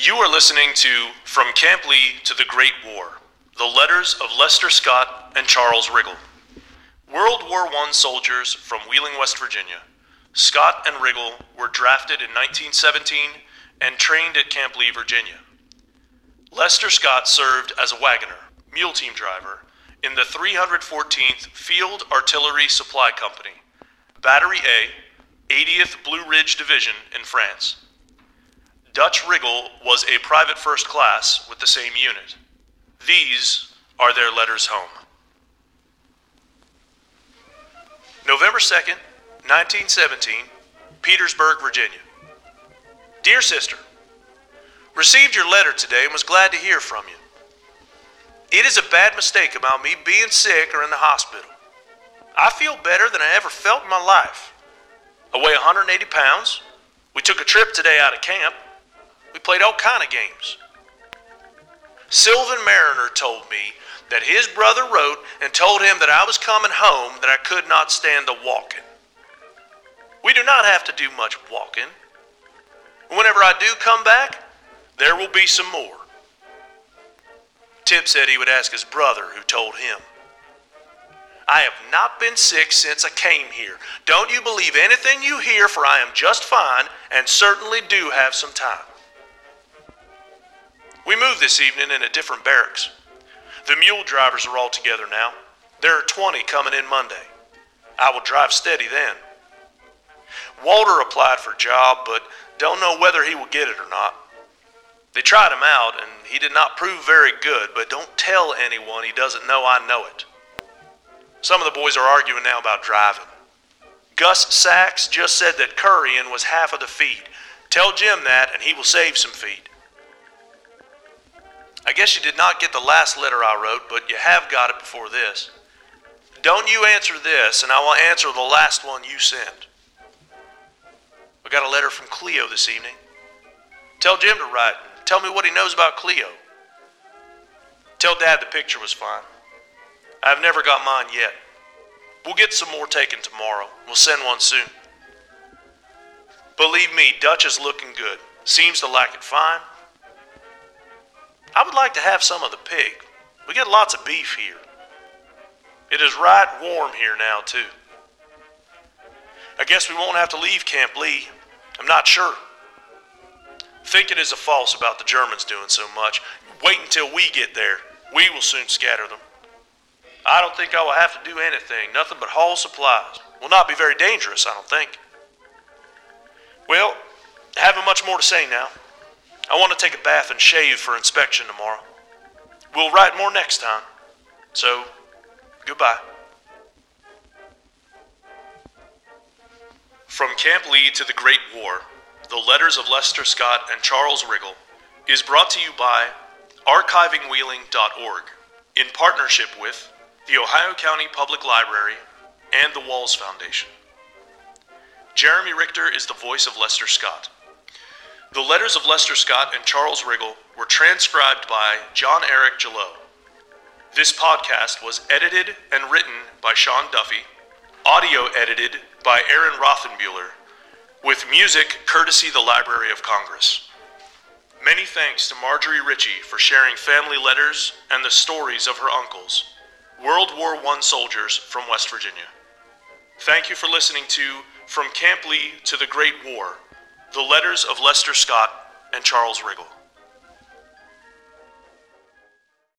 You are listening to From Camp Lee to the Great War The Letters of Lester Scott and Charles Riggle. World War I soldiers from Wheeling, West Virginia. Scott and Riggle were drafted in 1917 and trained at Camp Lee, Virginia. Lester Scott served as a wagoner, mule team driver, in the 314th Field Artillery Supply Company, Battery A, 80th Blue Ridge Division in France. Dutch Riggle was a private first class with the same unit. These are their letters home. November 2nd, 1917, Petersburg, Virginia. Dear sister, received your letter today and was glad to hear from you. It is a bad mistake about me being sick or in the hospital. I feel better than I ever felt in my life. I weigh 180 pounds. We took a trip today out of camp. Played all kind of games. Sylvan Mariner told me that his brother wrote and told him that I was coming home, that I could not stand the walking. We do not have to do much walking. Whenever I do come back, there will be some more. Tip said he would ask his brother, who told him. I have not been sick since I came here. Don't you believe anything you hear, for I am just fine and certainly do have some time. We moved this evening in a different barracks. The mule drivers are all together now. There are 20 coming in Monday. I will drive steady then. Walter applied for a job, but don't know whether he will get it or not. They tried him out, and he did not prove very good, but don't tell anyone he doesn't know I know it. Some of the boys are arguing now about driving. Gus Sachs just said that currying was half of the feed. Tell Jim that, and he will save some feed. I guess you did not get the last letter I wrote, but you have got it before this. Don't you answer this, and I will answer the last one you sent. I got a letter from Cleo this evening. Tell Jim to write. Tell me what he knows about Cleo. Tell Dad the picture was fine. I've never got mine yet. We'll get some more taken tomorrow. We'll send one soon. Believe me, Dutch is looking good. Seems to like it fine. Like to have some of the pig. We get lots of beef here. It is right warm here now, too. I guess we won't have to leave Camp Lee. I'm not sure. Think it is a false about the Germans doing so much. Wait until we get there. We will soon scatter them. I don't think I will have to do anything, nothing but haul supplies. Will not be very dangerous, I don't think. Well, I haven't much more to say now. I want to take a bath and shave for inspection tomorrow. We'll write more next time. So, goodbye. From Camp Lee to the Great War, The Letters of Lester Scott and Charles Riggle is brought to you by archivingwheeling.org in partnership with the Ohio County Public Library and the Walls Foundation. Jeremy Richter is the voice of Lester Scott. The letters of Lester Scott and Charles Riggle were transcribed by John Eric Gillot. This podcast was edited and written by Sean Duffy, audio edited by Aaron Rothenbuehler, with music courtesy the Library of Congress. Many thanks to Marjorie Ritchie for sharing family letters and the stories of her uncles, World War I soldiers from West Virginia. Thank you for listening to From Camp Lee to the Great War the letters of Lester Scott and Charles Riggle.